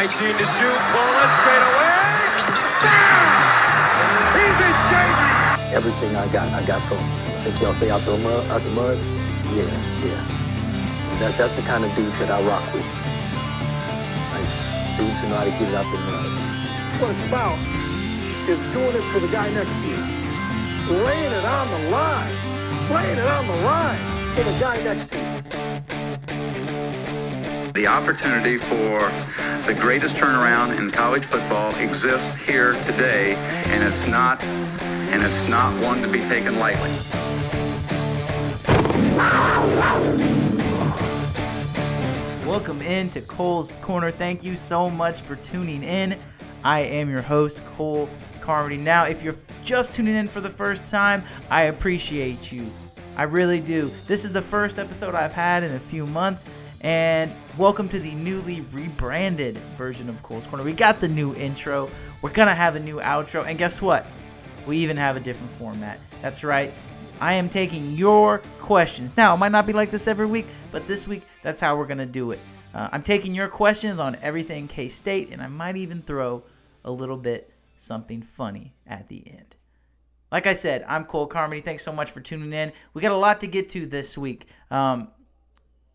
19 to shoot. Pull it straight away. Bam! He's in shape. Everything I got, I got from, I think y'all say out the mud, out the mud. Yeah, yeah. That, that's the kind of dudes that I rock with. Like, dudes who know how to get it out the mud. What it's about is doing it for the guy next to you. Laying it on the line. Laying it on the line for the guy next to you. The opportunity for the greatest turnaround in college football exists here today, and it's not and it's not one to be taken lightly. Welcome in to Cole's Corner. Thank you so much for tuning in. I am your host, Cole Carmody. Now, if you're just tuning in for the first time, I appreciate you. I really do. This is the first episode I've had in a few months, and welcome to the newly rebranded version of Cole's Corner. We got the new intro, we're gonna have a new outro, and guess what? We even have a different format. That's right. I am taking your questions. Now, it might not be like this every week, but this week, that's how we're to do it. Uh, I'm taking your questions on everything K State, and I might even throw a little bit something funny at the end. Like I said, I'm Cole Carmody. Thanks so much for tuning in. We got a lot to get to this week. Um,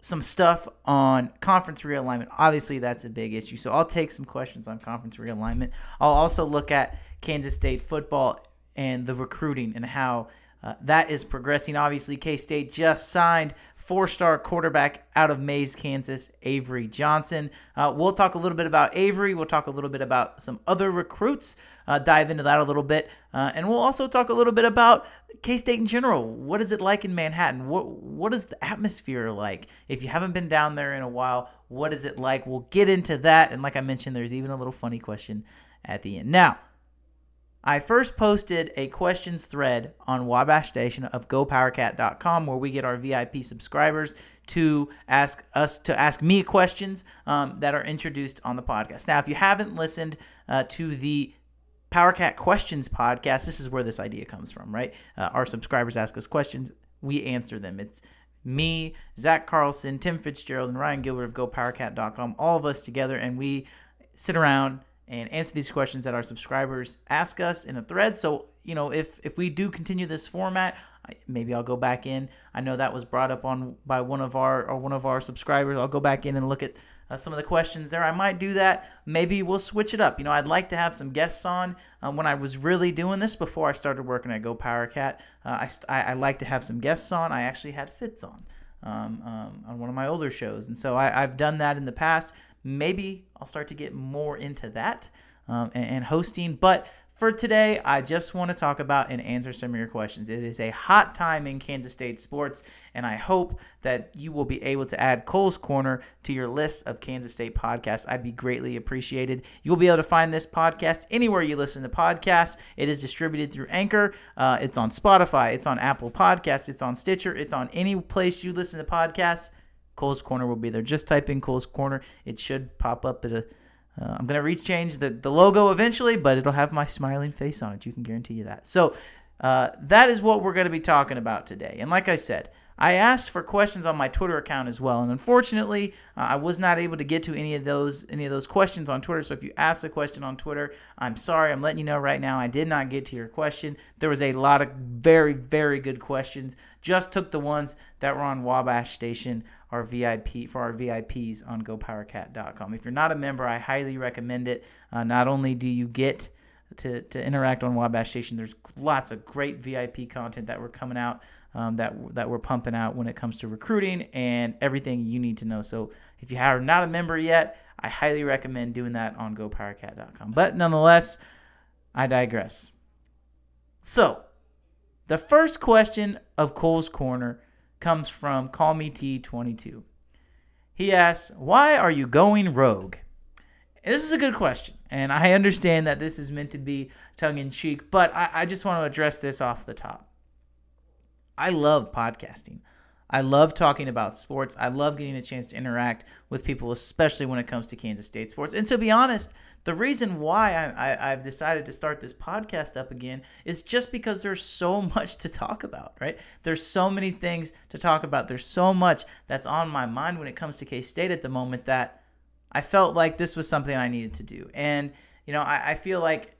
some stuff on conference realignment. Obviously, that's a big issue. So I'll take some questions on conference realignment. I'll also look at Kansas State football and the recruiting and how uh, that is progressing. Obviously, K State just signed four star quarterback out of Maize, Kansas, Avery Johnson. Uh, we'll talk a little bit about Avery. We'll talk a little bit about some other recruits, uh, dive into that a little bit. Uh, and we'll also talk a little bit about K State in general. What is it like in Manhattan? What, what is the atmosphere like? If you haven't been down there in a while, what is it like? We'll get into that. And like I mentioned, there's even a little funny question at the end. Now, I first posted a questions thread on Wabash Station of GoPowerCat.com where we get our VIP subscribers to ask us to ask me questions um, that are introduced on the podcast. Now, if you haven't listened uh, to the PowerCat Questions podcast, this is where this idea comes from, right? Uh, our subscribers ask us questions, we answer them. It's me, Zach Carlson, Tim Fitzgerald, and Ryan Gilbert of GoPowerCat.com, all of us together, and we sit around and answer these questions that our subscribers ask us in a thread. So, you know, if if we do continue this format, maybe I'll go back in. I know that was brought up on by one of our or one of our subscribers. I'll go back in and look at uh, some of the questions there. I might do that. Maybe we'll switch it up. You know, I'd like to have some guests on. Um, when I was really doing this before I started working at Go Power Cat, uh, I, I, I like to have some guests on. I actually had Fitz on. Um, um, on one of my older shows. And so I, I've done that in the past maybe I'll start to get more into that um, and, and hosting. But for today, I just want to talk about and answer some of your questions. It is a hot time in Kansas State sports, and I hope that you will be able to add Cole's Corner to your list of Kansas State podcasts. I'd be greatly appreciated. You will be able to find this podcast anywhere you listen to podcasts. It is distributed through Anchor. Uh, it's on Spotify. It's on Apple Podcasts. It's on Stitcher. It's on any place you listen to podcasts. Cole's Corner will be there. Just type in Cole's Corner. It should pop up at a. Uh, I'm gonna rechange the the logo eventually, but it'll have my smiling face on it. You can guarantee you that. So uh, that is what we're gonna be talking about today. And like I said, I asked for questions on my Twitter account as well, and unfortunately, uh, I was not able to get to any of those any of those questions on Twitter. So if you asked a question on Twitter, I'm sorry. I'm letting you know right now. I did not get to your question. There was a lot of very very good questions. Just took the ones that were on Wabash Station our VIP for our VIPs on GoPowerCat.com. If you're not a member, I highly recommend it. Uh, not only do you get to, to interact on Wabash Station, there's lots of great VIP content that we're coming out um, that that we're pumping out when it comes to recruiting and everything you need to know. So if you are not a member yet, I highly recommend doing that on GoPowerCat.com. But nonetheless, I digress. So the first question of Cole's Corner comes from Call Me T22. He asks, Why are you going rogue? This is a good question, and I understand that this is meant to be tongue in cheek, but I, I just want to address this off the top. I love podcasting. I love talking about sports. I love getting a chance to interact with people, especially when it comes to Kansas State sports. And to be honest, the reason why I, have decided to start this podcast up again is just because there's so much to talk about, right? There's so many things to talk about. There's so much that's on my mind when it comes to K State at the moment that I felt like this was something I needed to do. And, you know, I, I feel like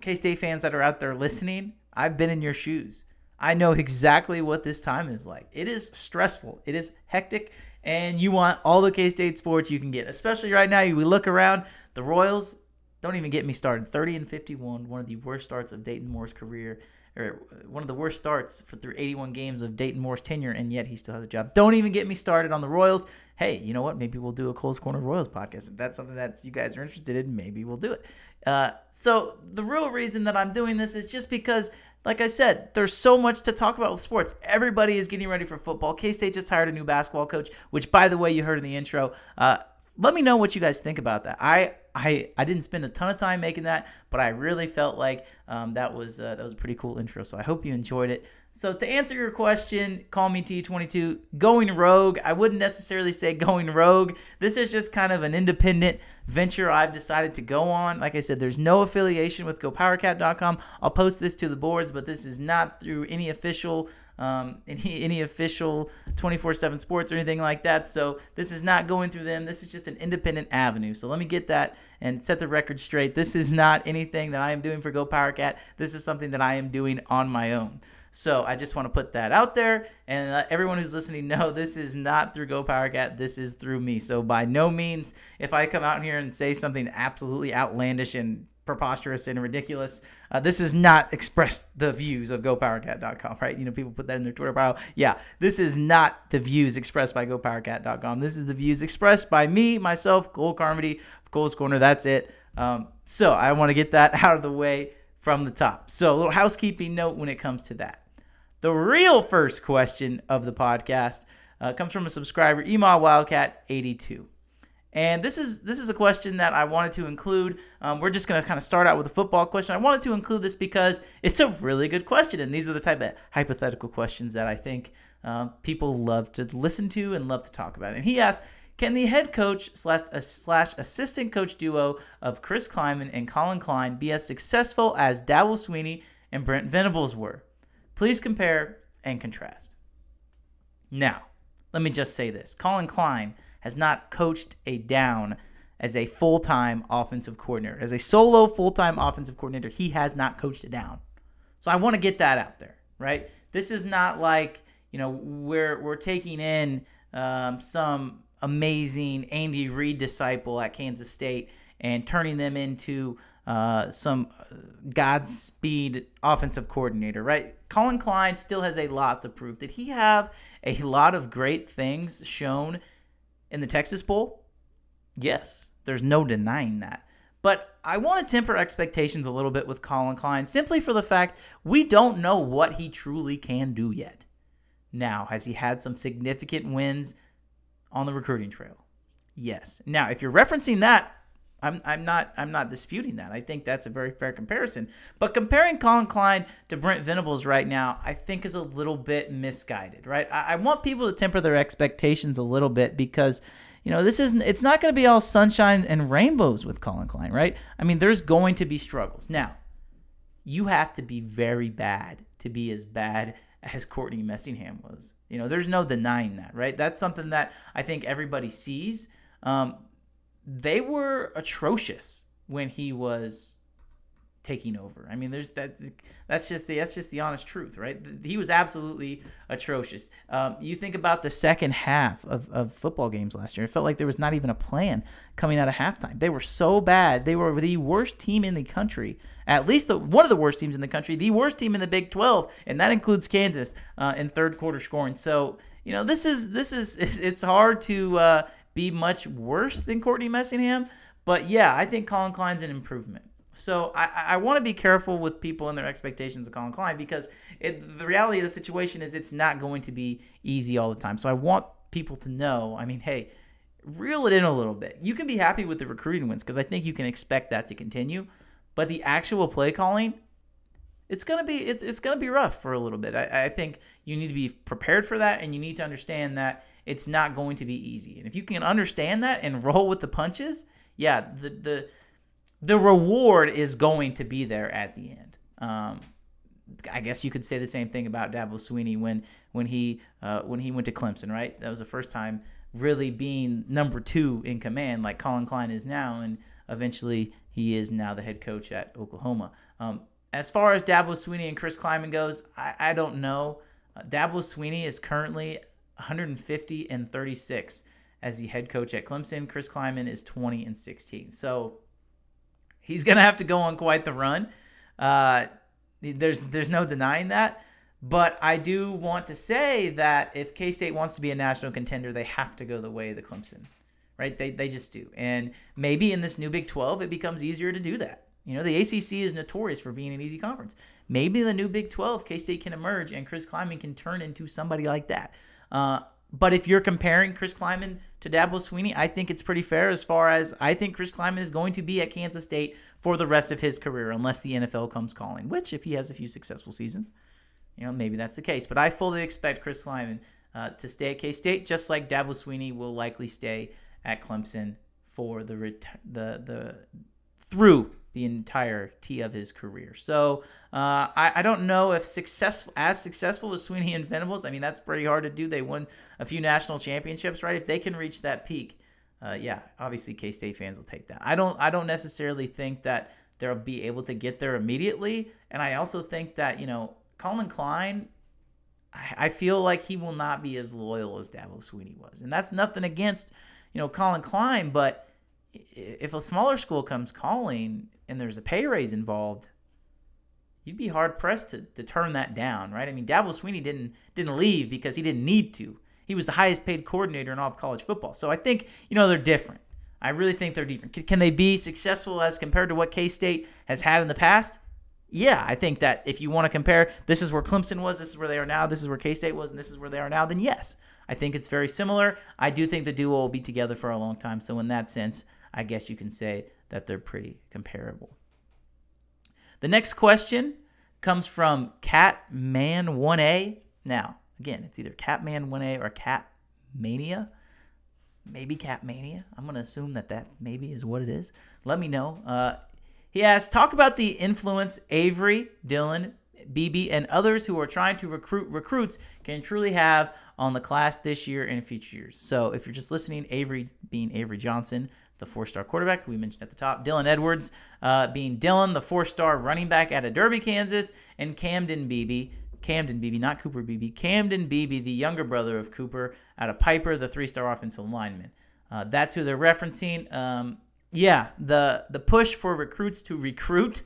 K State fans that are out there listening, I've been in your shoes. I know exactly what this time is like. It is stressful, it is hectic, and you want all the K State sports you can get. Especially right now, we look around, the Royals, don't even get me started. 30 and 51, one of the worst starts of Dayton Moore's career, or one of the worst starts for through 81 games of Dayton Moore's tenure, and yet he still has a job. Don't even get me started on the Royals. Hey, you know what? Maybe we'll do a Cole's Corner Royals podcast. If that's something that you guys are interested in, maybe we'll do it. Uh, so the real reason that I'm doing this is just because like I said, there's so much to talk about with sports. Everybody is getting ready for football. K State just hired a new basketball coach, which, by the way, you heard in the intro. Uh, let me know what you guys think about that. I I I didn't spend a ton of time making that, but I really felt like um, that was uh, that was a pretty cool intro. So I hope you enjoyed it. So to answer your question, call me T22. Going rogue, I wouldn't necessarily say going rogue. This is just kind of an independent venture I've decided to go on. Like I said, there's no affiliation with GoPowerCat.com. I'll post this to the boards, but this is not through any official um, any any official 24/7 Sports or anything like that. So this is not going through them. This is just an independent avenue. So let me get that and set the record straight. This is not anything that I am doing for GoPowerCat. This is something that I am doing on my own. So I just want to put that out there and let everyone who's listening know this is not through Go Power Cat. This is through me. So by no means, if I come out here and say something absolutely outlandish and preposterous and ridiculous. Uh, this is not express the views of GoPowerCat.com, right? You know, people put that in their Twitter bio. Yeah, this is not the views expressed by GoPowerCat.com. This is the views expressed by me, myself, Cole Carmody, Cole's Corner. That's it. Um, so I want to get that out of the way from the top. So a little housekeeping note when it comes to that. The real first question of the podcast uh, comes from a subscriber, Ema Wildcat 82. And this is this is a question that I wanted to include. Um, we're just going to kind of start out with a football question. I wanted to include this because it's a really good question, and these are the type of hypothetical questions that I think uh, people love to listen to and love to talk about. And he asked, "Can the head coach slash uh, slash assistant coach duo of Chris Klieman and Colin Klein be as successful as Dabo Swinney and Brent Venables were? Please compare and contrast." Now, let me just say this: Colin Klein has not coached a down as a full time offensive coordinator. As a solo full time offensive coordinator, he has not coached a down. So I want to get that out there, right? This is not like, you know, we're, we're taking in um, some amazing Andy Reid disciple at Kansas State and turning them into uh, some Godspeed offensive coordinator, right? Colin Klein still has a lot to prove. Did he have a lot of great things shown in the Texas Bowl? Yes, there's no denying that. But I want to temper expectations a little bit with Colin Klein simply for the fact we don't know what he truly can do yet. Now, has he had some significant wins on the recruiting trail? Yes. Now, if you're referencing that, I'm, I'm not I'm not disputing that. I think that's a very fair comparison. But comparing Colin Klein to Brent Venables right now, I think is a little bit misguided, right? I, I want people to temper their expectations a little bit because you know this isn't it's not going to be all sunshine and rainbows with Colin Klein, right? I mean, there's going to be struggles. Now, you have to be very bad to be as bad as Courtney Messingham was. You know, there's no denying that, right? That's something that I think everybody sees. Um, they were atrocious when he was taking over. I mean, there's that's that's just the that's just the honest truth, right? He was absolutely atrocious. Um, you think about the second half of, of football games last year. It felt like there was not even a plan coming out of halftime. They were so bad. They were the worst team in the country. At least the, one of the worst teams in the country, the worst team in the Big 12, and that includes Kansas uh, in third quarter scoring. So you know this is this is it's hard to uh, be much worse than Courtney Messingham. But yeah, I think Colin Klein's an improvement. So I, I want to be careful with people and their expectations of Colin Klein because it, the reality of the situation is it's not going to be easy all the time. So I want people to know. I mean, hey, reel it in a little bit. You can be happy with the recruiting wins because I think you can expect that to continue. But the actual play calling, it's gonna be it's, it's gonna be rough for a little bit. I, I think you need to be prepared for that, and you need to understand that it's not going to be easy. And if you can understand that and roll with the punches, yeah, the the the reward is going to be there at the end. Um, I guess you could say the same thing about Dabo Swinney when when he uh, when he went to Clemson, right? That was the first time really being number two in command like Colin Klein is now, and eventually he is now the head coach at Oklahoma. Um, as far as Dabo Swinney and Chris Klieman goes, I, I don't know. Uh, Dabo Swinney is currently 150 and 36 as the head coach at Clemson. Chris Klieman is 20 and 16. So he's gonna have to go on quite the run. Uh, there's there's no denying that. But I do want to say that if K State wants to be a national contender, they have to go the way of the Clemson, right? They, they just do. And maybe in this new Big 12, it becomes easier to do that. You know, the ACC is notorious for being an easy conference. Maybe the new Big 12, K State can emerge and Chris Klieman can turn into somebody like that. Uh, but if you're comparing Chris Klieman to Dabo Swinney, I think it's pretty fair as far as I think Chris Klieman is going to be at Kansas State for the rest of his career, unless the NFL comes calling, which, if he has a few successful seasons, you know, maybe that's the case. But I fully expect Chris Klieman uh, to stay at K State, just like Dabo Swinney will likely stay at Clemson for the ret- the the through the entirety of his career. So uh, I, I don't know if successful as successful as Swinney and Venables. I mean, that's pretty hard to do. They won a few national championships, right? If they can reach that peak, uh, yeah, obviously K State fans will take that. I don't I don't necessarily think that they'll be able to get there immediately, and I also think that you know Colin Klein, I, feel like he will not be as loyal as Dabo Swinney was. And that's nothing against, you know, Colin Klein, but if a smaller school comes calling and there's a pay raise involved, you'd be hard pressed to, to turn that down, right? I mean, Dabo Swinney didn't didn't leave because he didn't need to. He was the highest paid coordinator in all of college football. So I think, you know, they're different. I really think they're different. Can they be successful as compared to what K State has had in the past? yeah, I think that if you want to compare, this is where Clemson was, this is where they are now, this is where K State was, and this is where they are now, then yes, I think it's very similar. I do think the duo will be together for a long time. So, in that sense, I guess you can say that they're pretty comparable. The next question comes from Catman1A. Now, again, it's either Catman1A or Catmania. Maybe Catmania. I'm going to assume that that maybe is what it is. Let me know. Uh, he asked, talk about the influence Avery, Dylan, BB, and others who are trying to recruit recruits can truly have on the class this year and future years. So if you're just listening, Avery being Avery Johnson, the four-star quarterback we mentioned at the top, Dylan Edwards uh, being Dylan, the four-star running back out of Derby, Kansas, and Camden Beebe, Camden Beebe, not Cooper Beebe, Camden Beebe, the younger brother of Cooper out of Piper, the three-star offensive lineman. Uh, that's who they're referencing. Um, yeah, the the push for recruits to recruit,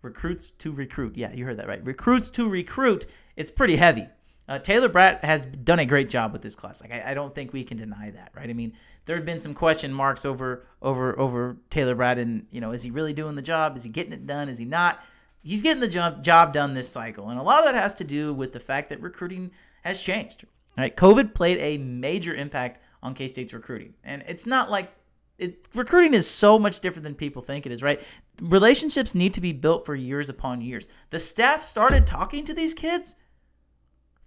recruits to recruit. Yeah, you heard that right. Recruits to recruit. It's pretty heavy. Uh, Taylor Braet has done a great job with this class. Like I, I, don't think we can deny that, right? I mean, there had been some question marks over over over Taylor Braet, and you know, is he really doing the job? Is he getting it done? Is he not? He's getting the job job done this cycle, and a lot of that has to do with the fact that recruiting has changed. Right? COVID played a major impact on K State's recruiting, and it's not like it, recruiting is so much different than people think it is, right? Relationships need to be built for years upon years. The staff started talking to these kids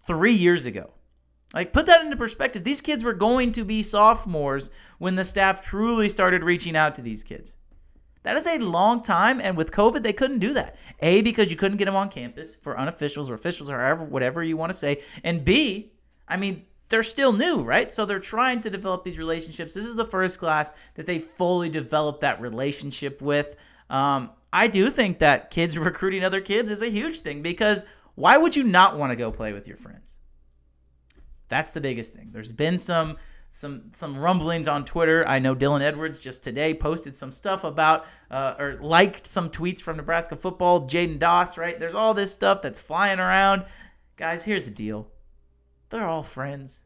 three years ago. Like, put that into perspective. These kids were going to be sophomores when the staff truly started reaching out to these kids. That is a long time, and with COVID, they couldn't do that. A, because you couldn't get them on campus for unofficials or officials or however, whatever you want to say. And B, I mean, they're still new, right? So they're trying to develop these relationships. This is the first class that they fully develop that relationship with. Um, I do think that kids recruiting other kids is a huge thing because why would you not want to go play with your friends? That's the biggest thing. There's been some some some rumblings on Twitter. I know Dylan Edwards just today posted some stuff about uh, or liked some tweets from Nebraska football. Jaden Doss, right? There's all this stuff that's flying around. Guys, here's the deal. They're all friends.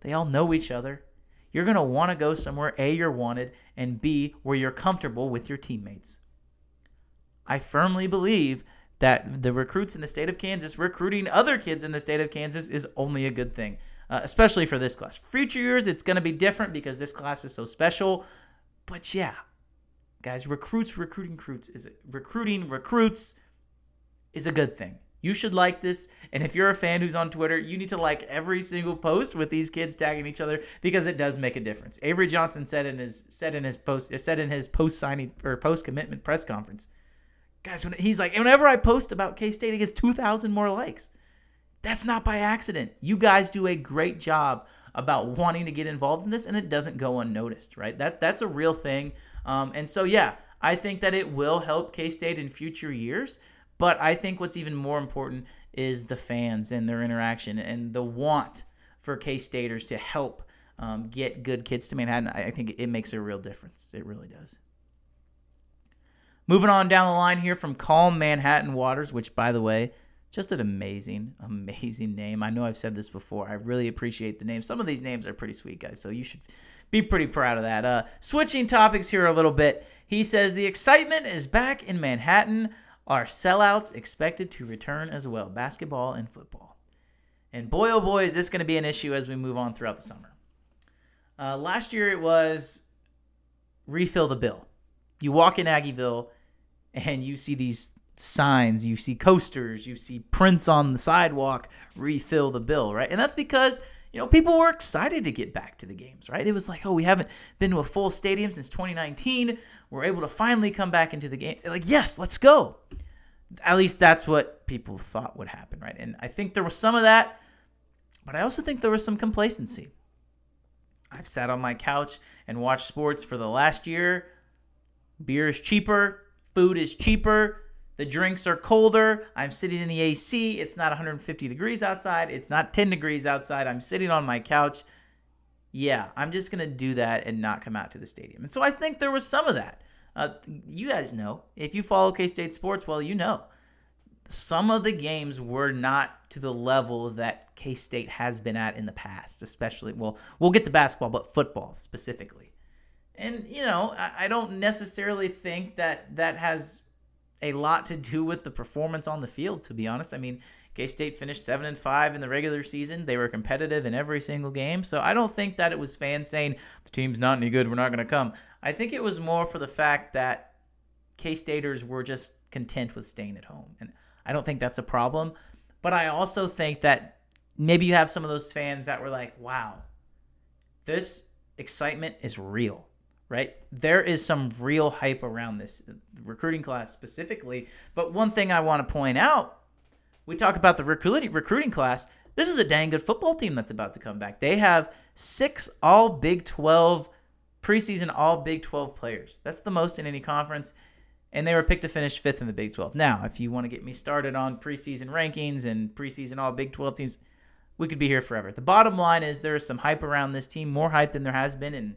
They all know each other. You're to want to go somewhere A, you're wanted, and B, where you're comfortable with your teammates. I firmly believe that the recruits in the state of Kansas recruiting other kids in the state of Kansas is only a good thing, uh, especially for this class. Future years, it's going to be different because this class is so special. But yeah, guys, recruits recruiting recruits is recruiting recruits is a good thing. You should like this. And if you're a fan who's on Twitter, you need to like every single post with these kids tagging each other because it does make a difference. Avery Johnson said in his said in his post said in his post signing or post commitment press conference, guys, when he's like, whenever I post about K State, it gets two thousand more likes. That's not by accident. You guys do a great job about wanting to get involved in this, and it doesn't go unnoticed, right? That that's a real thing. Um, and so, yeah, I think that it will help K State in future years. But I think what's even more important is the fans and their interaction and the want for K Staters to help um, get good kids to Manhattan. I, I think it makes a real difference. It really does. Moving on down the line here from Calm Manhattan Waters, which, by the way, just an amazing, amazing name. I know I've said this before. I really appreciate the name. Some of these names are pretty sweet, guys, so you should be pretty proud of that. Uh, switching topics here a little bit, he says the excitement is back in Manhattan. Are sellouts expected to return as well? Basketball and football. And boy, oh boy, is this going to be an issue as we move on throughout the summer. Uh, last year it was refill the bill. You walk in Aggieville and you see these signs, you see coasters, you see prints on the sidewalk, refill the bill, right? And that's because, you know, people were excited to get back to the games, right? It was like, oh, we haven't been to a full stadium since 2019. We're able to finally come back into the game. Like, yes, let's go. At least that's what people thought would happen, right? And I think there was some of that, but I also think there was some complacency. I've sat on my couch and watched sports for the last year. Beer is cheaper, food is cheaper, the drinks are colder. I'm sitting in the AC. It's not 150 degrees outside. It's not 10 degrees outside. I'm sitting on my couch. Yeah, I'm just going to do that and not come out to the stadium. And so I think there was some of that. Uh, you guys know. If you follow K State sports, well, you know. Some of the games were not to the level that K State has been at in the past, especially. Well, we'll get to basketball, but football specifically. And, you know, I, don't necessarily think that that has a lot to do with the performance on the field, to be honest. I mean, K State finished seven and five in the regular season. They were competitive in every single game. So I don't think that it was fans saying the team's not any good, we're not going to come. I think it was more for the fact that K Staters were just content with staying at home. And I don't think that's a problem. But I also think that maybe you have some of those fans that were like, wow, this excitement is real right? There is some real hype around this recruiting class specifically. But one thing I want to point out we talk about the recruiting recruiting class. This is a dang good football team that's about to come back. They have six all Big 12 preseason all Big 12 players. That's the most in any conference. And they were picked to finish fifth in the Big 12. Now, if you want to get me started on preseason rankings and preseason all Big 12 teams, we could be here forever. The bottom line is there is some hype around this team, more hype than there has been in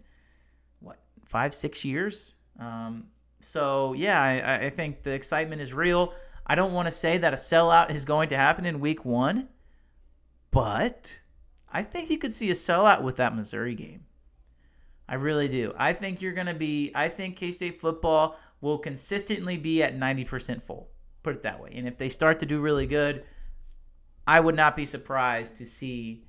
five, six years. Um, so yeah, I, I think the excitement is real. I don't want to say that a sellout is going to happen in week one, but I think you could see a sellout with that Missouri game. I really do. I think you're going to be, I think K State football will consistently be at 90% full. Put it that way. And if they start to do really good, I would not be surprised to see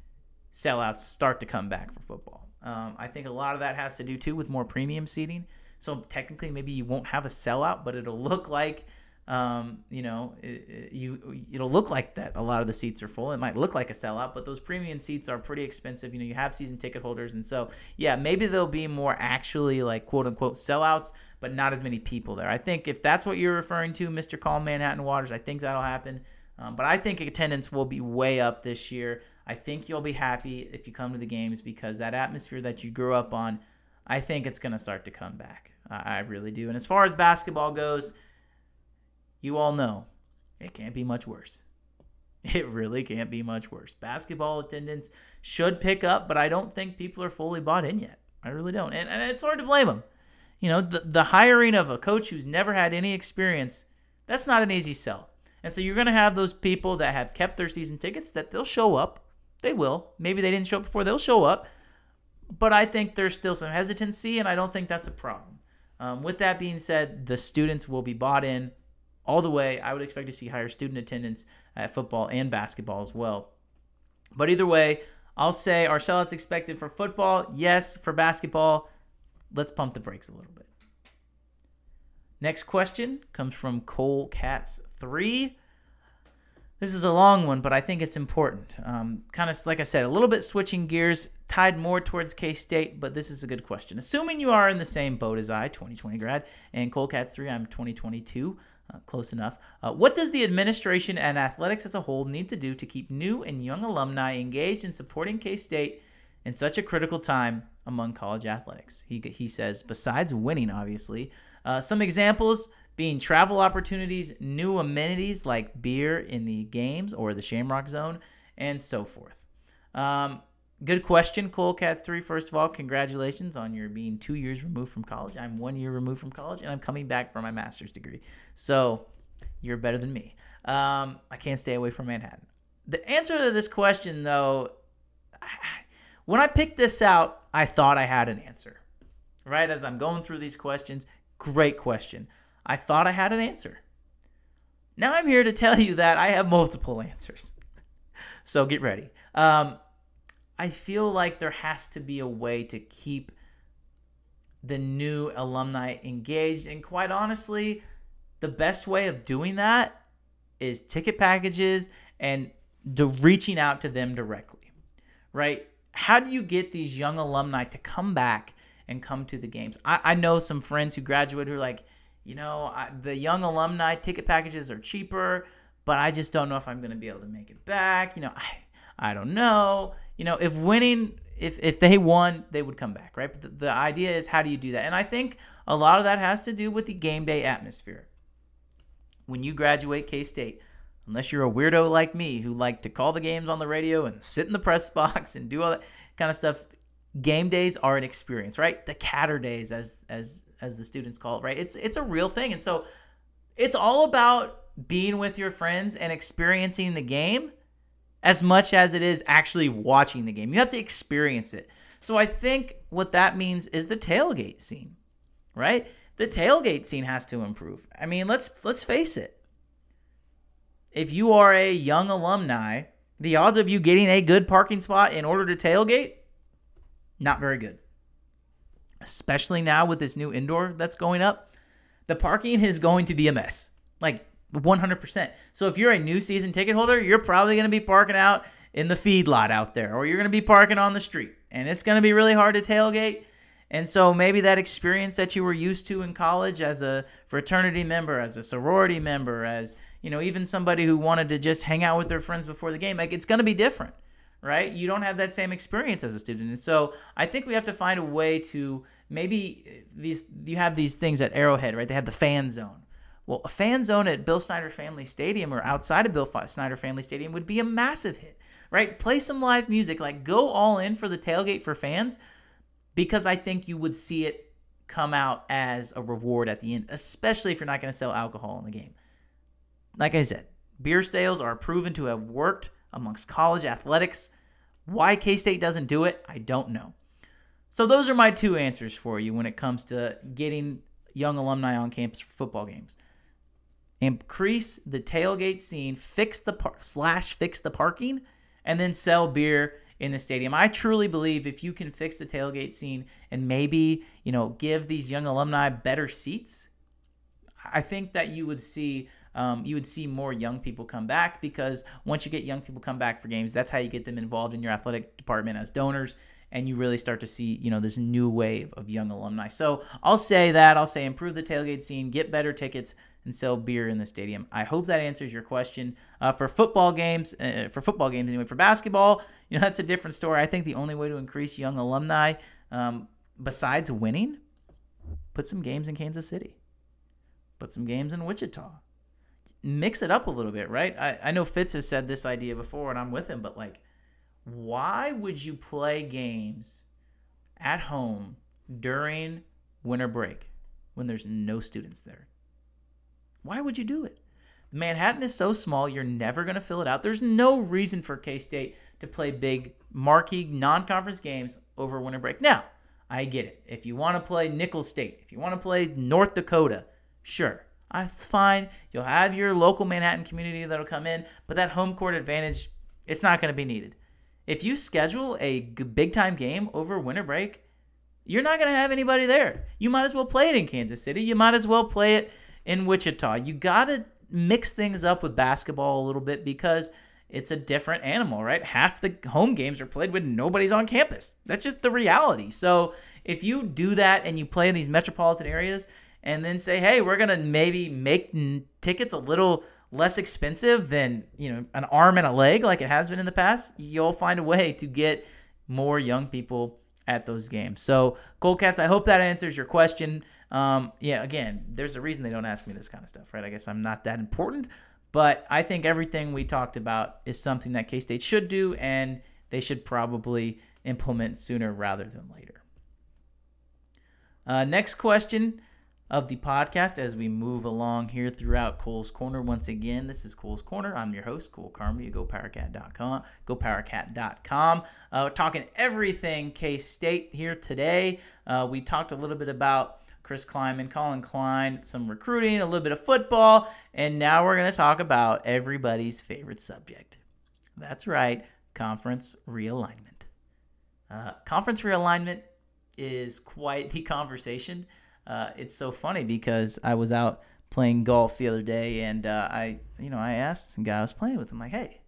sellouts start to come back for football. Um, I think a lot of that has to do too with more premium seating. So technically, maybe you won't have a sellout, but it'll look like, um, you know, it, you it'll look like that. A lot of the seats are full. It might look like a sellout, but those premium seats are pretty expensive. You know, you have season ticket holders, and so yeah, maybe there'll be more actually like quote unquote sellouts, but not as many people there. I think if that's what you're referring to, Mr. Calm Manhattan Waters, I think that'll happen. Um, but I think attendance will be way up this year. I think you'll be happy if you come to the games because that atmosphere that you grew up on, I think it's going to start to come back. I, I really do. And as far as basketball goes, you all know it can't be much worse. It really can't be much worse. Basketball attendance should pick up, but I don't think people are fully bought in yet. I really don't. And, and it's hard to blame them. You know, the, the hiring of a coach who's never had any experience, that's not an easy sell. And so you're going to have those people that have kept their season tickets that they'll show up they will. Maybe they didn't show up before. They'll show up. But I think there's still some hesitancy, and I don't think that's a problem. Um, with that being said, the students will be bought in all the way. I would expect to see higher student attendance at football and basketball as well. But either way, I'll say our sellouts expected for football. Yes, for basketball, let's pump the brakes a little bit. Next question comes from Cole Cats 3. This is a long one, but I think it's important. Um, kind of like I said, a little bit switching gears, tied more towards K State, but this is a good question. Assuming you are in the same boat as I, 2020 grad, and Cats 3, I'm 2022, uh, close enough. Uh, what does the administration and athletics as a whole need to do to keep new and young alumni engaged in supporting K State in such a critical time among college athletics. He, he says, besides winning, obviously, uh, some examples being travel opportunities, new amenities like beer in the games or the Shamrock Zone, and so forth. Um, good question, Cole Cats 3. First of all, congratulations on your being two years removed from college. I'm one year removed from college, and I'm coming back for my master's degree. So you're better than me. Um, I can't stay away from Manhattan. The answer to this question, though, when I picked this out, I thought I had an answer. Right as I'm going through these questions, great question. I thought I had an answer. Now I'm here to tell you that I have multiple answers. so get ready. Um, I feel like there has to be a way to keep the new alumni engaged. And quite honestly, the best way of doing that is ticket packages and reaching out to them directly, right? How do you get these young alumni to come back and come to the games? I, I know some friends who graduated who are like, you know, I, the young alumni ticket packages are cheaper, but I just don't know if I'm going to be able to make it back. You know, I, I don't know. You know, if winning, if, if they won, they would come back, right? But the, the idea is how do you do that? And I think a lot of that has to do with the game day atmosphere. When you graduate K State, unless you're a weirdo like me who like to call the games on the radio and sit in the press box and do all that kind of stuff game days are an experience right? The Caturdays as as as the students call it right? It's it's a real thing. And so it's all about being with your friends and experiencing the game as much as it is actually watching the game. You have to experience it. So i think what that means is the tailgate scene right? The tailgate scene has to improve. I mean let's let's face it. If you are a young alumni, the odds of you getting a good parking spot in order to tailgate, not very good. Especially now with this new indoor that's going up, the parking is going to be a mess. Like 100%. So if you're a new season ticket holder, you're probably going to be parking out in the feed lot out there, or you're going to be parking on the street. And it's going to be really hard to tailgate. And so maybe that experience that you were used to in college as a fraternity member, as a sorority member, as you know, even somebody who wanted to just hang out with their friends before the game, like it's going to be different, right? You don't have that same experience as a student. And so I think we have to find a way to maybe eh, these you have these things at Arrowhead, right? They have the fan zone. Well, a fan zone at Bill Snyder Family Stadium or outside of Bill Snyder Family Stadium would be a massive hit, right? Play some live music, like go all in for the tailgate for fans because I think you would see it come out as a reward at the end, especially if you're not going to sell alcohol in the game. Like I said, beer sales are proven to have worked amongst college athletics. Why K State doesn't do it, I don't know. So, those are my two answers for you when it comes to getting young alumni on campus for football games. Increase the tailgate scene, fix the par- slash fix the parking, and then sell beer in the stadium. I truly believe if you can fix the tailgate scene and maybe, you know, give these young alumni better seats, I think that you would see um, you would see more young people come back because once you get young people come back for games, that's how you get them involved in your athletic department as donors and you really start to see you know this new wave of young alumni. So i'll say that i'll say improve the tailgate scene get better tickets and sell beer in the stadium. I hope that answers your question. Uh, for football games uh, for football games anyway for basketball you know that's a different story. I think the only way to increase young alumni um, besides winning put some games in kansas city. Put some games in wichita mix it up a little bit, right? I, I know Fitz has said this idea before, and I'm with him, but like, why would you play games at home during winter break when there's no students there? Why would you do it? Manhattan is so small, you're never going to fill it out. There's no reason for K State to play big, marquee, non conference games over winter break. Now, I get it. If you want to play Nicholls State, if you want to play North Dakota, sure. That's fine. You'll have your local Manhattan community that'll come in, but that home court advantage, it's not going to be needed. If you schedule a big time game over winter break, you're not going to have anybody there. You might as well play it in Kansas City. You might as well play it in Wichita. You got to mix things up with basketball a little bit because it's a different animal, right? Half the home games are played when nobody's on campus. That's just the reality. So if you do that and you play in these metropolitan areas, and then say, hey, we're gonna maybe make n- tickets a little less expensive than you know an arm and a leg like it has been in the past. You'll find a way to get more young people at those games. So, Cats, I hope that answers your question. Um, yeah, again, there's a reason they don't ask me this kind of stuff, right? I guess I'm not that important, but I think everything we talked about is something that K State should do, and they should probably implement sooner rather than later. Uh, next question of the podcast as we move along here throughout Cole's Corner. Once again, this is Cole's Corner. I'm your host, Cole Carmody, GoPowerCat.com. GoPowerCat.com. Uh, we're talking everything K State here today. Uh, we talked a little bit about Chris Klieman, Colin Klein, some recruiting, a little bit of football, and now we're going to talk about everybody's favorite subject. That's right, conference realignment. Uh, conference realignment is quite the conversation uh, it's so funny because I was out playing golf the other day, and uh, I, you know, I asked some guy I was playing with, I'm like, hey,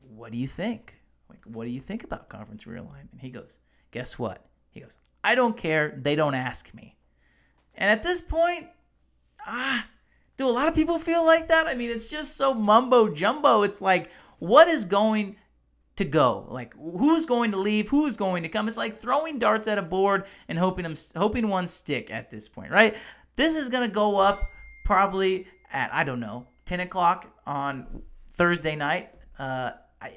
what do you think? Like, what do you think about conference realignment? And he goes, guess what? He goes, I don't care. They don't ask me. And at this point, ah, do a lot of people feel like that? I mean, it's just so mumbo jumbo. It's like, what is going to go. Like who's going to leave, who's going to come. It's like throwing darts at a board and hoping them hoping one stick at this point, right? This is gonna go up probably at I don't know 10 o'clock on Thursday night. Uh, I,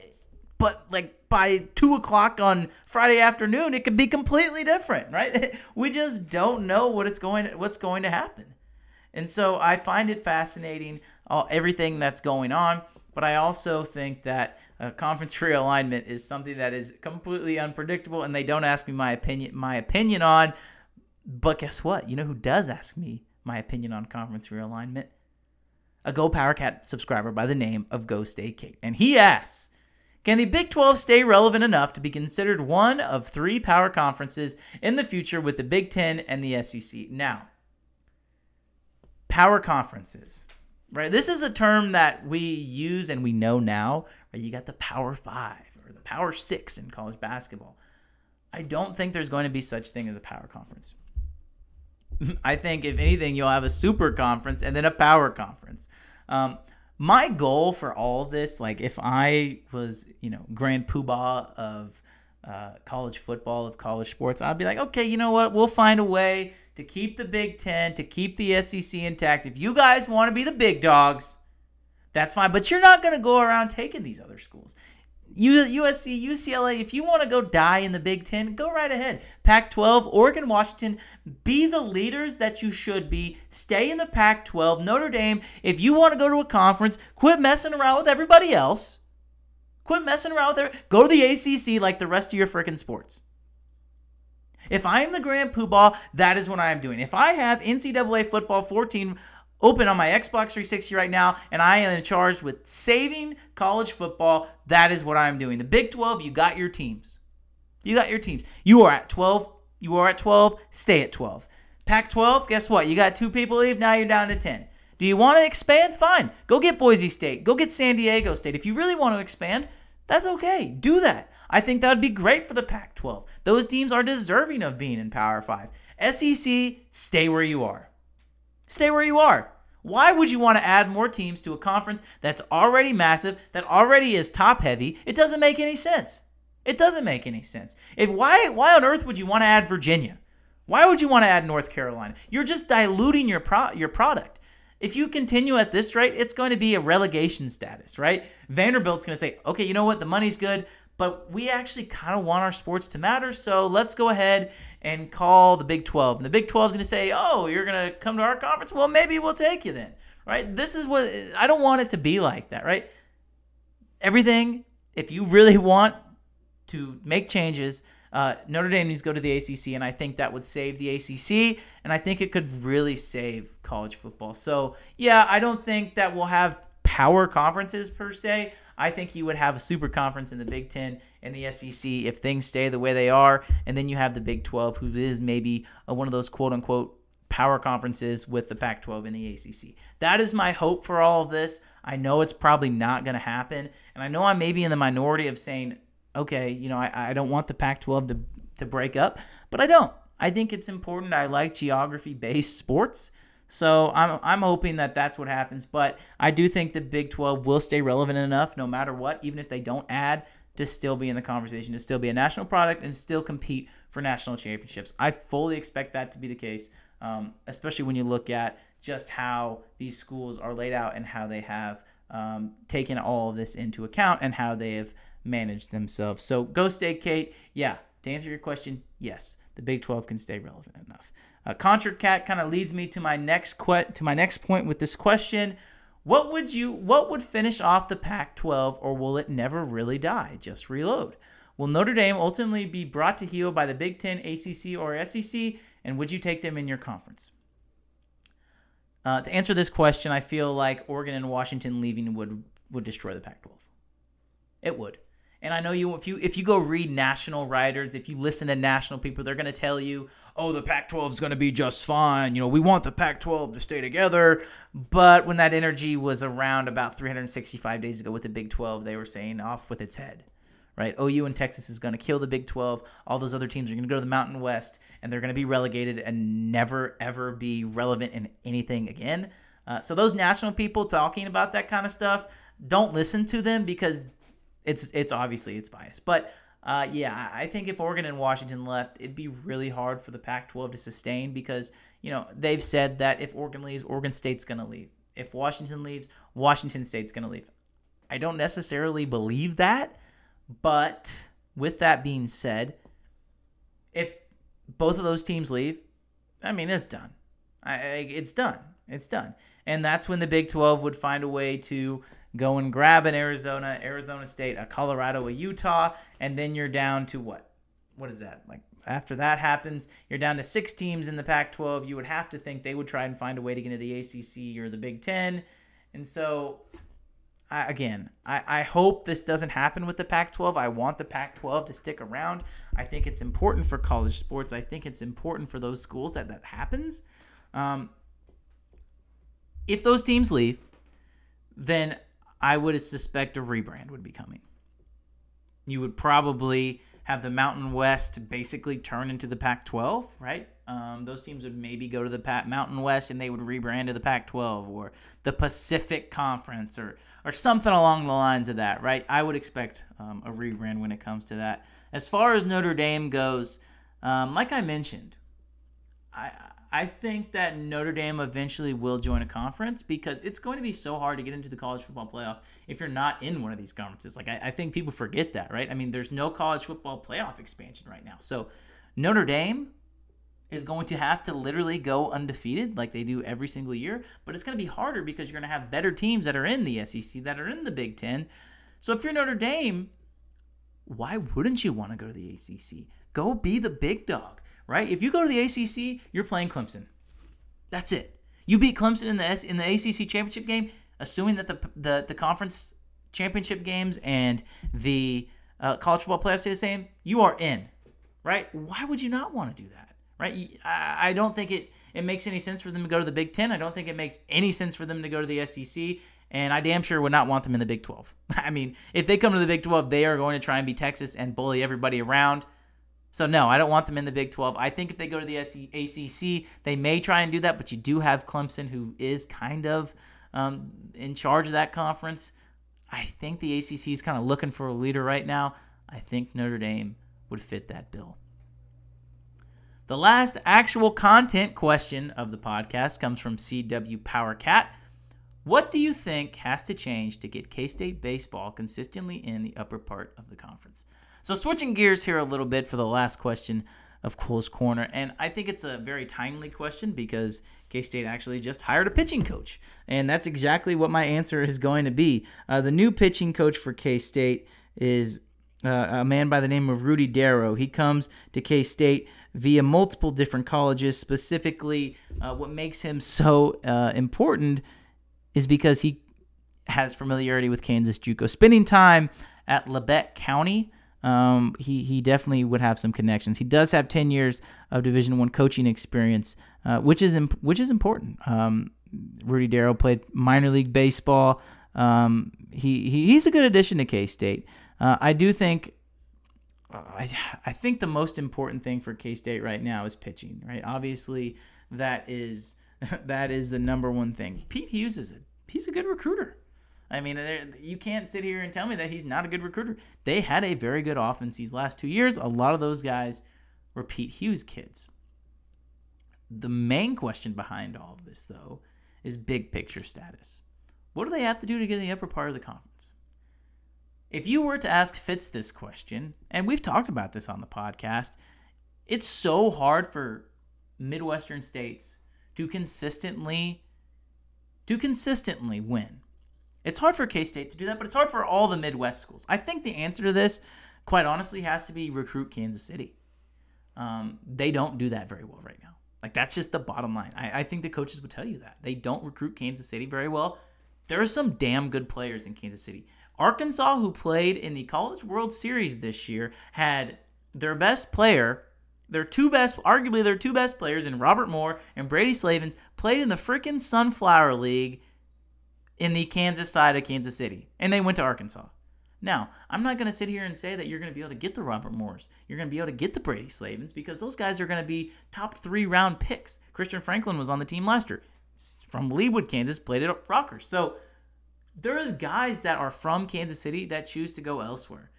but like by two o'clock on Friday afternoon, it could be completely different, right? we just don't know what it's going what's going to happen, and so I find it fascinating all everything that's going on. But I also think that uh, conference realignment is something that is completely unpredictable, and they don't ask me my opinion. My opinion on, but guess what? You know who does ask me my opinion on conference realignment? A Go Power Cat subscriber by the name of Go Stay Kate, and he asks. Can the Big 12 stay relevant enough to be considered one of three power conferences in the future with the Big 10 and the SEC? Now, power conferences, right? This is a term that we use and we know now, or you got the Power Five or the Power Six in college basketball. I don't think there's going to be such thing as a power conference. I think if anything, you'll have a super conference and then a power conference. Um, my goal for all this, like if I was, you know, grand poobah of uh, college football, of college sports, I'd be like, okay, you know what? We'll find a way to keep the Big Ten, to keep the SEC intact. If you guys want to be the big dogs, that's fine. But you're not going to go around taking these other schools. USC, UCLA, if you want to go die in the Big Ten, go right ahead. Pac 12, Oregon, Washington, be the leaders that you should be. Stay in the Pac 12. Notre Dame, if you want to go to a conference, quit messing around with everybody else. Quit messing around with it. Go to the ACC like the rest of your freaking sports. If I am the grand poobah, that is what I am doing. If I have NCAA football 14 open on my Xbox 360 right now, and I am in charge with saving college football. That is what I'm doing. The Big 12, you got your teams. You got your teams. You are at 12. You are at 12. Stay at 12. Pac 12, guess what? You got two people leave. Now you're down to 10. Do you want to expand? Fine. Go get Boise State. Go get San Diego State. If you really want to expand, that's okay. Do that. I think that would be great for the Pac 12. Those teams are deserving of being in Power 5. SEC, stay where you are. Stay where you are. Why would you want to add more teams to a conference that's already massive, that already is top heavy? It doesn't make any sense. It doesn't make any sense. If why why on earth would you want to add Virginia? Why would you want to add North Carolina? You're just diluting your pro, your product. If you continue at this rate, it's going to be a relegation status, right? Vanderbilt's going to say, "Okay, you know what? The money's good but we actually kind of want our sports to matter. So let's go ahead and call the Big 12. And the Big 12 is going to say, oh, you're going to come to our conference? Well, maybe we'll take you then, right? This is what I don't want it to be like that, right? Everything, if you really want to make changes, uh, Notre Dame needs to go to the ACC, and I think that would save the ACC, and I think it could really save college football. So, yeah, I don't think that we'll have power conferences per se. I think you would have a super conference in the Big Ten and the SEC if things stay the way they are, and then you have the Big 12, who is maybe one of those quote unquote power conferences with the Pac 12 and the ACC. That is my hope for all of this. I know it's probably not going to happen, and I know I'm maybe in the minority of saying, okay, you know, I, I don't want the Pac 12 to, to break up, but I don't. I think it's important. I like geography based sports. So I'm I'm hoping that that's what happens, but I do think the Big 12 will stay relevant enough no matter what, even if they don't add to still be in the conversation, to still be a national product, and still compete for national championships. I fully expect that to be the case, um, especially when you look at just how these schools are laid out and how they have um, taken all of this into account and how they have managed themselves. So go State Kate. Yeah, to answer your question, yes, the Big 12 can stay relevant enough. Uh, Contra Cat kind of leads me to my next que- to my next point with this question. What would you what would finish off the Pac-12 or will it never really die? Just reload. Will Notre Dame ultimately be brought to heel by the Big 10, ACC or SEC and would you take them in your conference? Uh, to answer this question, I feel like Oregon and Washington leaving would would destroy the Pac-12. It would. And I know you if you if you go read national writers, if you listen to national people, they're going to tell you, "Oh, the Pac-12 is going to be just fine. You know, we want the Pac-12 to stay together." But when that energy was around about 365 days ago with the Big 12, they were saying off with its head. Right? OU and Texas is going to kill the Big 12. All those other teams are going to go to the Mountain West and they're going to be relegated and never ever be relevant in anything again. Uh, so those national people talking about that kind of stuff, don't listen to them because it's it's obviously it's biased. But uh, yeah, I think if Oregon and Washington left, it'd be really hard for the Pac-12 to sustain because you know they've said that if Oregon leaves, Oregon State's to leave. If Washington leaves, Washington State's to leave. I don't necessarily believe that, but with that being said, if both of those teams leave, I mean it's done. I, it's done. It's done. And that's when the Big 12 would find a way to go and grab an Arizona, Arizona State, a Colorado, a Utah, and then you're down to what? What is that? Like after that happens, you're down to six teams in the Pac 12. You would have to think they would try and find a way to get into the ACC or the Big Ten. And so, I, again, I, I hope this doesn't happen with the Pac 12. I want the Pac 12 to stick around. I think it's important for college sports. I think it's important for those schools that that happens. Um, if those teams leave, then I would suspect a rebrand would be coming. You would probably have the Mountain West basically turn into the Pac 12, right? Um, those teams would maybe go to the Pat Mountain West and they would rebrand to the Pac 12 or the Pacific Conference or, or something along the lines of that, right? I would expect um, a rebrand when it comes to that. As far as Notre Dame goes, um, like I mentioned, I, I think that Notre Dame eventually will join a conference because it's going to be so hard to get into the college football playoff if you're not in one of these conferences. Like, I, I think people forget that, right? I mean, there's no college football playoff expansion right now. So, Notre Dame is going to have to literally go undefeated like they do every single year, but it's going to be harder because you're going to have better teams that are in the SEC, that are in the Big Ten. So, if you're Notre Dame, why wouldn't you want to go to the ACC? Go be the big dog right? If you go to the ACC, you're playing Clemson. That's it. You beat Clemson in the S- in the ACC championship game, assuming that the the, the conference championship games and the uh, college football playoffs stay the same. You are in, right? Why would you not want to do that, right? I, I don't think it it makes any sense for them to go to the Big Ten. I don't think it makes any sense for them to go to the SEC. And I damn sure would not want them in the Big 12. I mean, if they come to the Big 12, they are going to try and be Texas and bully everybody around. So no, I don't want them in the Big 12. I think if they go to the ACC, they may try and do that, but you do have Clemson, who is kind of um, in charge of that conference. I think the ACC is kind of looking for a leader right now. I think Notre Dame would fit that bill. The last actual content question of the podcast comes from CW Power Cat. What do you think has to change to get K State baseball consistently in the upper part of the conference? So switching gears here a little bit for the last question of Cole's Corner, and I think it's a very timely question because K State actually just hired a pitching coach, and that's exactly what my answer is going to be. Uh, the new pitching coach for K State is uh, a man by the name of Rudy Darrow. He comes to K State via multiple different colleges. Specifically, uh, what makes him so uh, important is because he has familiarity with Kansas JUCO, spending time at Labette County um, he he definitely would have some connections. He does have ten years of Division One coaching experience, uh, which is imp- which is important. Um, Rudy Darrow played minor league baseball. Um, he, he he's a good addition to K State. Uh, I do think. I, I think the most important thing for K State right now is pitching. Right, obviously that is that is the number one thing. Pete Hughes is a he's a good recruiter. I mean, you can't sit here and tell me that he's not a good recruiter. They had a very good offense these last two years. A lot of those guys were Pete Hughes kids. The main question behind all of this, though, is big picture status. What do they have to do to get in the upper part of the conference? If you were to ask Fitz this question, and we've talked about this on the podcast, it's so hard for Midwestern states to consistently to consistently win. It's hard for K State to do that, but it's hard for all the Midwest schools. I think the answer to this, quite honestly, has to be recruit Kansas City. Um, they don't do that very well right now. Like that's just the bottom line. I, I think the coaches would tell you that they don't recruit Kansas City very well. There are some damn good players in Kansas City. Arkansas, who played in the College World Series this year, had their best player their two best, arguably their two best players in Robert Moore and Brady Slavens played in the freaking Sunflower League in the Kansas side of Kansas City. And they went to Arkansas. Now, I'm not going to sit here and say that you're going to be able to get the Robert Moores. You're going to be able to get the Brady Slavens because those guys are going to be top three round picks. Christian Franklin was on the team last year from Leawood, Kansas, played at Rockhurst. So there are guys that are from Kansas City that choose to go elsewhere.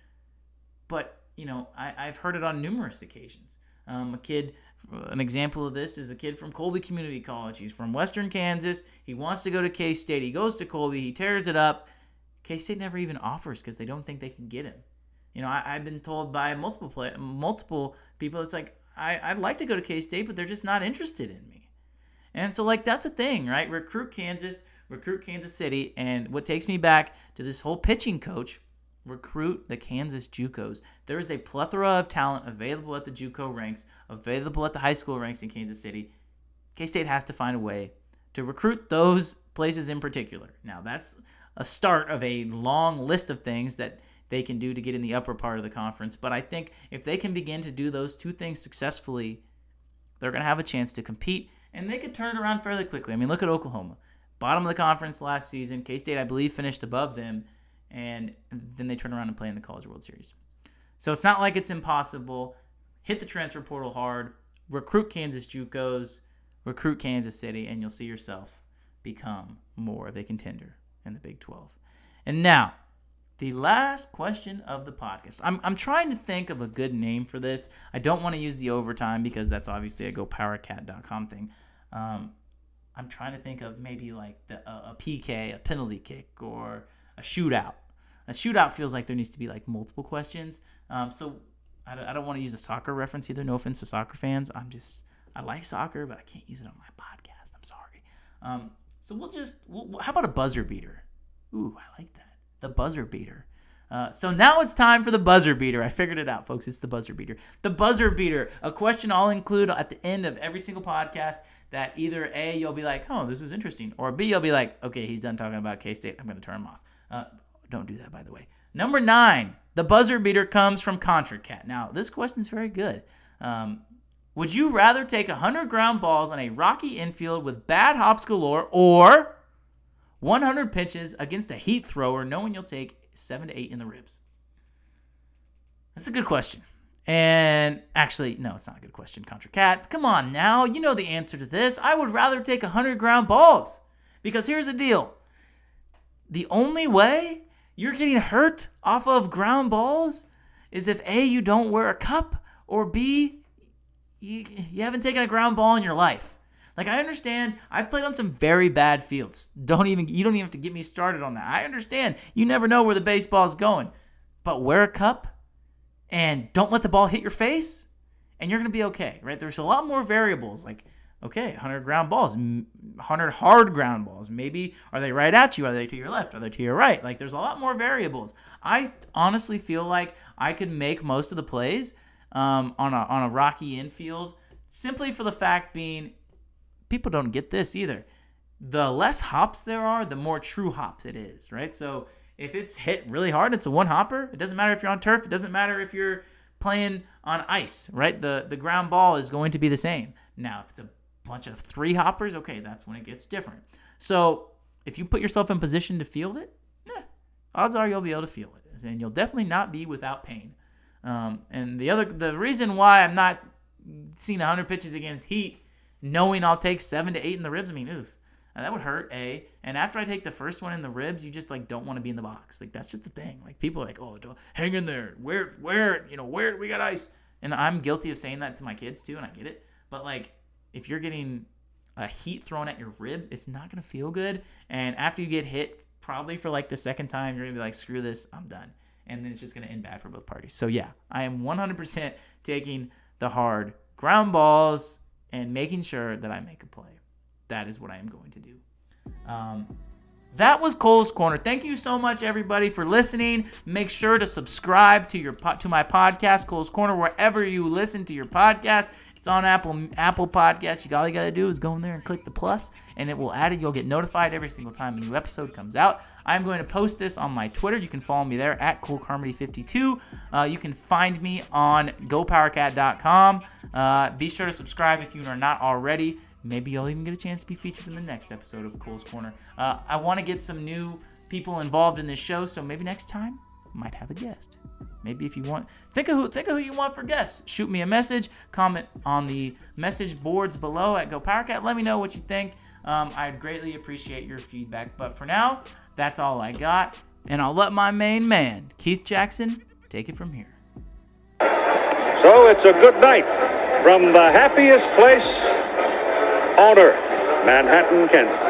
But, you know, I, I've heard it on numerous occasions. Um, a kid, an example of this is a kid from Colby Community College. He's from Western Kansas. He wants to go to K State. He goes to Colby. He tears it up. K State never even offers because they don't think they can get him. You know, I, have been told by multiple play, multiple people, it's like I, I'd like to go to K State, but they're just not interested in me. And so, like, that's a thing, right? Recruit Kansas, recruit Kansas City. And what takes me back to this whole pitching coach recruit the Kansas JUCOs. There is a plethora of talent available at the JUCO ranks, available at the high school ranks in Kansas City. K State has to find a way to recruit those places in particular. Now, that's a start of a long list of things that they can do to get in the upper part of the conference. But I think if they can begin to do those two things successfully, they're going to have a chance to compete and they could turn it around fairly quickly. I mean, look at Oklahoma. Bottom of the conference last season. K State, I believe, finished above them and then they turn around and play in the College World Series. So it's not like it's impossible. Hit the transfer portal hard, recruit Kansas JUCOs, recruit Kansas City, and you'll see yourself become more of a contender in the Big 12. And now, the last question of the podcast. I'm, I'm trying to think of a good name for this. I don't want to use the overtime because that's obviously a gopowercat.com thing. Um, I'm trying to think of maybe like the, a, a PK, a penalty kick, or a shootout. A shootout feels like there needs to be like multiple questions. Um, so I, I don't want to use a soccer reference either. No offense to soccer fans. I'm just I like soccer, but I can't use it on my podcast. I'm sorry. Um, so we'll just we'll, how about a buzzer beater? Ooh, I like that. The buzzer beater. Uh, so now it's time for the buzzer beater. I figured it out, folks. It's the buzzer beater. The buzzer beater, a question I'll include at the end of every single podcast that either A, you'll be like, oh, this is interesting, or B, you'll be like, okay, he's done talking about K State. I'm going to turn him off. Uh, don't do that, by the way. Number nine, the buzzer beater comes from ContraCat. Now, this question is very good. Um, would you rather take 100 ground balls on a rocky infield with bad hops galore or 100 pitches against a heat thrower knowing you'll take 7 to 8 in the ribs? That's a good question. And actually, no, it's not a good question, ContraCat. Come on now, you know the answer to this. I would rather take 100 ground balls. Because here's the deal the only way you're getting hurt off of ground balls is if A, you don't wear a cup, or B, you, you haven't taken a ground ball in your life. Like I understand, I've played on some very bad fields. Don't even you don't even have to get me started on that. I understand. You never know where the baseball's going. But wear a cup and don't let the ball hit your face and you're going to be okay, right? There's a lot more variables like Okay, 100 ground balls, 100 hard ground balls. Maybe are they right at you? Are they to your left? Are they to your right? Like there's a lot more variables. I honestly feel like I could make most of the plays um, on a on a rocky infield simply for the fact being people don't get this either. The less hops there are, the more true hops it is, right? So if it's hit really hard, it's a one hopper. It doesn't matter if you're on turf. It doesn't matter if you're playing on ice, right? The the ground ball is going to be the same. Now, if it's a bunch of three hoppers, okay, that's when it gets different. So if you put yourself in position to field it, eh, odds are you'll be able to feel it, and you'll definitely not be without pain. Um, and the other, the reason why I'm not seeing 100 pitches against Heat, knowing I'll take seven to eight in the ribs, I mean, oof, that would hurt, A. And after I take the first one in the ribs, you just like don't want to be in the box. Like that's just the thing. Like people are like, oh, hang in there. Where, where, you know, where we got ice. And I'm guilty of saying that to my kids too, and I get it. But like, if you're getting a heat thrown at your ribs, it's not gonna feel good. And after you get hit, probably for like the second time, you're gonna be like, screw this, I'm done. And then it's just gonna end bad for both parties. So yeah, I am 100% taking the hard ground balls and making sure that I make a play that is what I am going to do. Um, that was Cole's Corner. Thank you so much, everybody, for listening. Make sure to subscribe to your to my podcast, Cole's Corner, wherever you listen to your podcast. It's on Apple Apple Podcasts. You all you gotta do is go in there and click the plus, and it will add it. You'll get notified every single time a new episode comes out. I'm going to post this on my Twitter. You can follow me there at ColeCarmody52. Uh, you can find me on GoPowerCat.com. Uh, be sure to subscribe if you are not already. Maybe you'll even get a chance to be featured in the next episode of Cole's Corner. Uh, I want to get some new people involved in this show, so maybe next time might have a guest. Maybe if you want, think of who think of who you want for guests. Shoot me a message, comment on the message boards below at Go Powercat. Let me know what you think. Um, I'd greatly appreciate your feedback. But for now, that's all I got, and I'll let my main man, Keith Jackson, take it from here. So it's a good night from the happiest place on earth, Manhattan, Kansas.